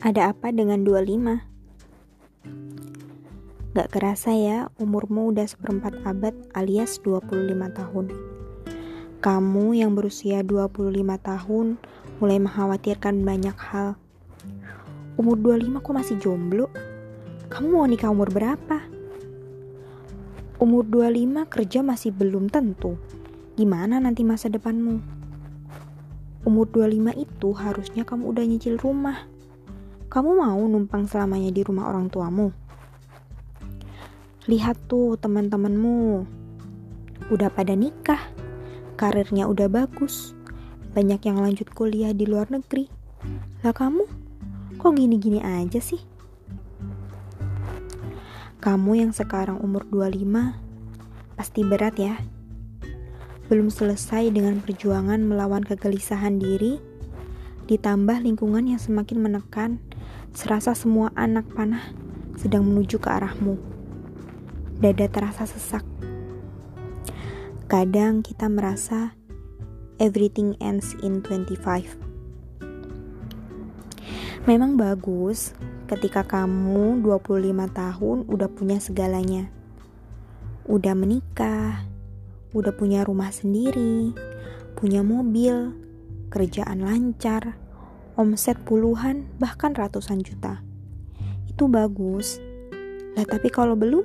Ada apa dengan 25? Gak kerasa ya, umurmu udah seperempat abad alias 25 tahun. Kamu yang berusia 25 tahun mulai mengkhawatirkan banyak hal. Umur 25 kok masih jomblo? Kamu mau nikah umur berapa? Umur 25 kerja masih belum tentu. Gimana nanti masa depanmu? Umur 25 itu harusnya kamu udah nyicil rumah kamu mau numpang selamanya di rumah orang tuamu? Lihat tuh teman-temanmu. Udah pada nikah. Karirnya udah bagus. Banyak yang lanjut kuliah di luar negeri. Lah kamu? Kok gini-gini aja sih? Kamu yang sekarang umur 25 pasti berat ya. Belum selesai dengan perjuangan melawan kegelisahan diri, ditambah lingkungan yang semakin menekan Serasa semua anak panah sedang menuju ke arahmu. Dada terasa sesak. Kadang kita merasa everything ends in 25. Memang bagus ketika kamu 25 tahun udah punya segalanya. Udah menikah, udah punya rumah sendiri, punya mobil, kerjaan lancar, omset puluhan bahkan ratusan juta. Itu bagus. Lah tapi kalau belum,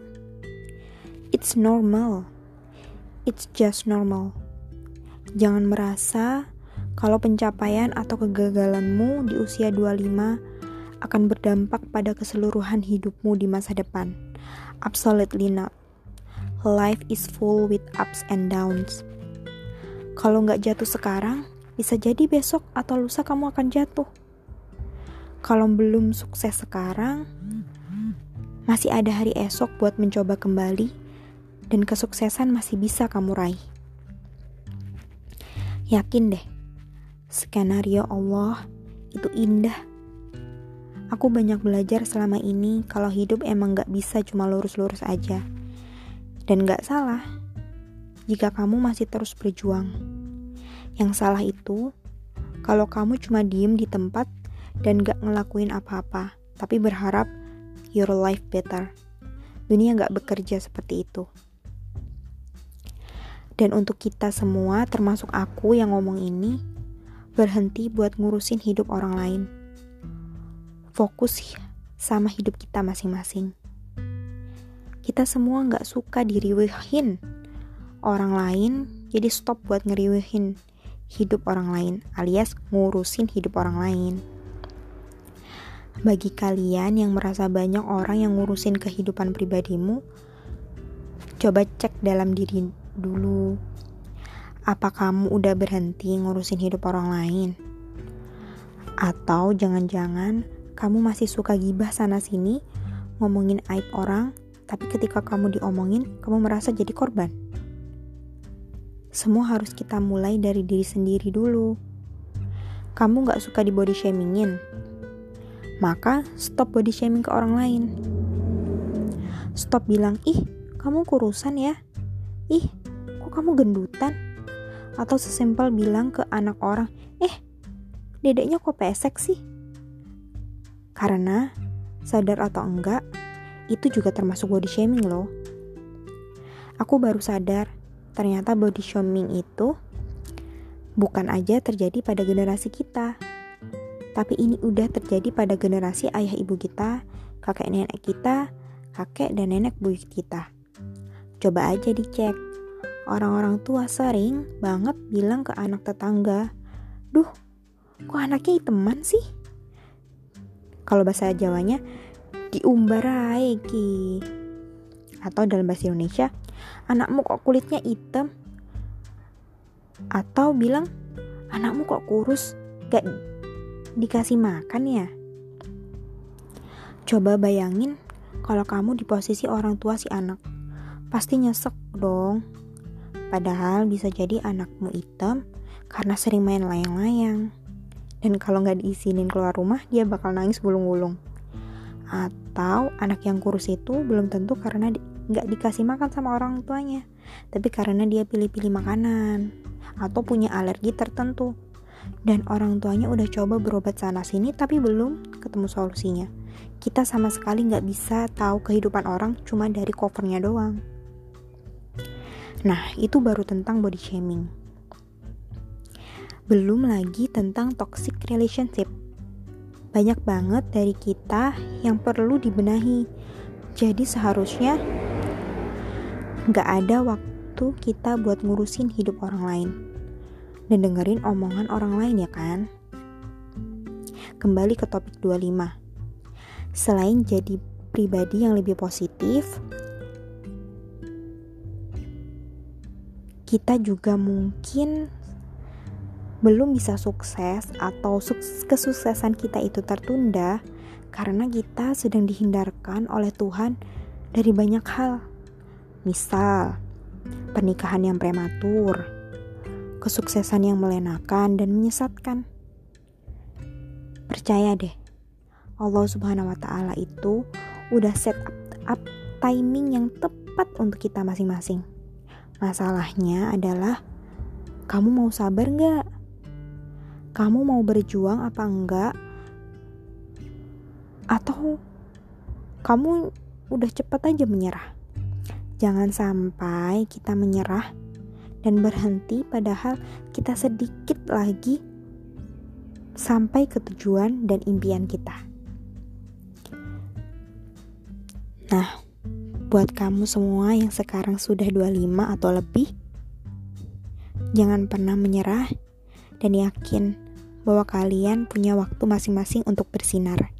it's normal. It's just normal. Jangan merasa kalau pencapaian atau kegagalanmu di usia 25 akan berdampak pada keseluruhan hidupmu di masa depan. Absolutely not. Life is full with ups and downs. Kalau nggak jatuh sekarang, bisa jadi besok atau lusa kamu akan jatuh. Kalau belum sukses sekarang, masih ada hari esok buat mencoba kembali, dan kesuksesan masih bisa kamu raih. Yakin deh, skenario Allah itu indah. Aku banyak belajar selama ini kalau hidup emang gak bisa cuma lurus-lurus aja. Dan gak salah jika kamu masih terus berjuang. Yang salah itu, kalau kamu cuma diem di tempat dan gak ngelakuin apa-apa, tapi berharap your life better. Dunia gak bekerja seperti itu. Dan untuk kita semua, termasuk aku yang ngomong ini, berhenti buat ngurusin hidup orang lain. Fokus sama hidup kita masing-masing. Kita semua gak suka diriwihin orang lain, jadi stop buat ngeriwihin hidup orang lain, alias ngurusin hidup orang lain. Bagi kalian yang merasa banyak orang yang ngurusin kehidupan pribadimu, coba cek dalam diri dulu. Apa kamu udah berhenti ngurusin hidup orang lain? Atau jangan-jangan kamu masih suka gibah sana-sini, ngomongin aib orang, tapi ketika kamu diomongin, kamu merasa jadi korban? Semua harus kita mulai dari diri sendiri dulu. Kamu gak suka di body shamingin? Maka stop body shaming ke orang lain. Stop bilang, ih kamu kurusan ya? Ih kok kamu gendutan? Atau sesimpel bilang ke anak orang, eh dedeknya kok pesek sih? Karena sadar atau enggak, itu juga termasuk body shaming loh. Aku baru sadar ternyata body shaming itu bukan aja terjadi pada generasi kita, tapi ini udah terjadi pada generasi ayah ibu kita, kakek nenek kita, kakek dan nenek buyut kita. Coba aja dicek, orang-orang tua sering banget bilang ke anak tetangga, Duh, kok anaknya hiteman sih? Kalau bahasa Jawanya, diumbar ki. Atau dalam bahasa Indonesia, anakmu kok kulitnya hitam? Atau bilang anakmu kok kurus? Gak dikasih makan ya? Coba bayangin kalau kamu di posisi orang tua si anak. Pasti nyesek dong. Padahal bisa jadi anakmu hitam karena sering main layang-layang. Dan kalau nggak diizinin keluar rumah dia bakal nangis bulung-bulung. Atau anak yang kurus itu belum tentu karena nggak dikasih makan sama orang tuanya tapi karena dia pilih-pilih makanan atau punya alergi tertentu dan orang tuanya udah coba berobat sana sini tapi belum ketemu solusinya. Kita sama sekali nggak bisa tahu kehidupan orang cuma dari covernya doang. Nah, itu baru tentang body shaming. Belum lagi tentang toxic relationship. Banyak banget dari kita yang perlu dibenahi. Jadi seharusnya nggak ada waktu kita buat ngurusin hidup orang lain dan dengerin omongan orang lain ya kan? Kembali ke topik 25. Selain jadi pribadi yang lebih positif, kita juga mungkin belum bisa sukses atau kesuksesan kita itu tertunda karena kita sedang dihindarkan oleh Tuhan dari banyak hal. Misal, pernikahan yang prematur, kesuksesan yang melenakan dan menyesatkan. Percaya deh, Allah Subhanahu wa Ta'ala itu udah set up, up timing yang tepat untuk kita masing-masing. Masalahnya adalah kamu mau sabar nggak? Kamu mau berjuang apa enggak? Atau kamu udah cepat aja menyerah? Jangan sampai kita menyerah dan berhenti padahal kita sedikit lagi sampai ke tujuan dan impian kita. Nah, buat kamu semua yang sekarang sudah 25 atau lebih, jangan pernah menyerah dan yakin bahwa kalian punya waktu masing-masing untuk bersinar.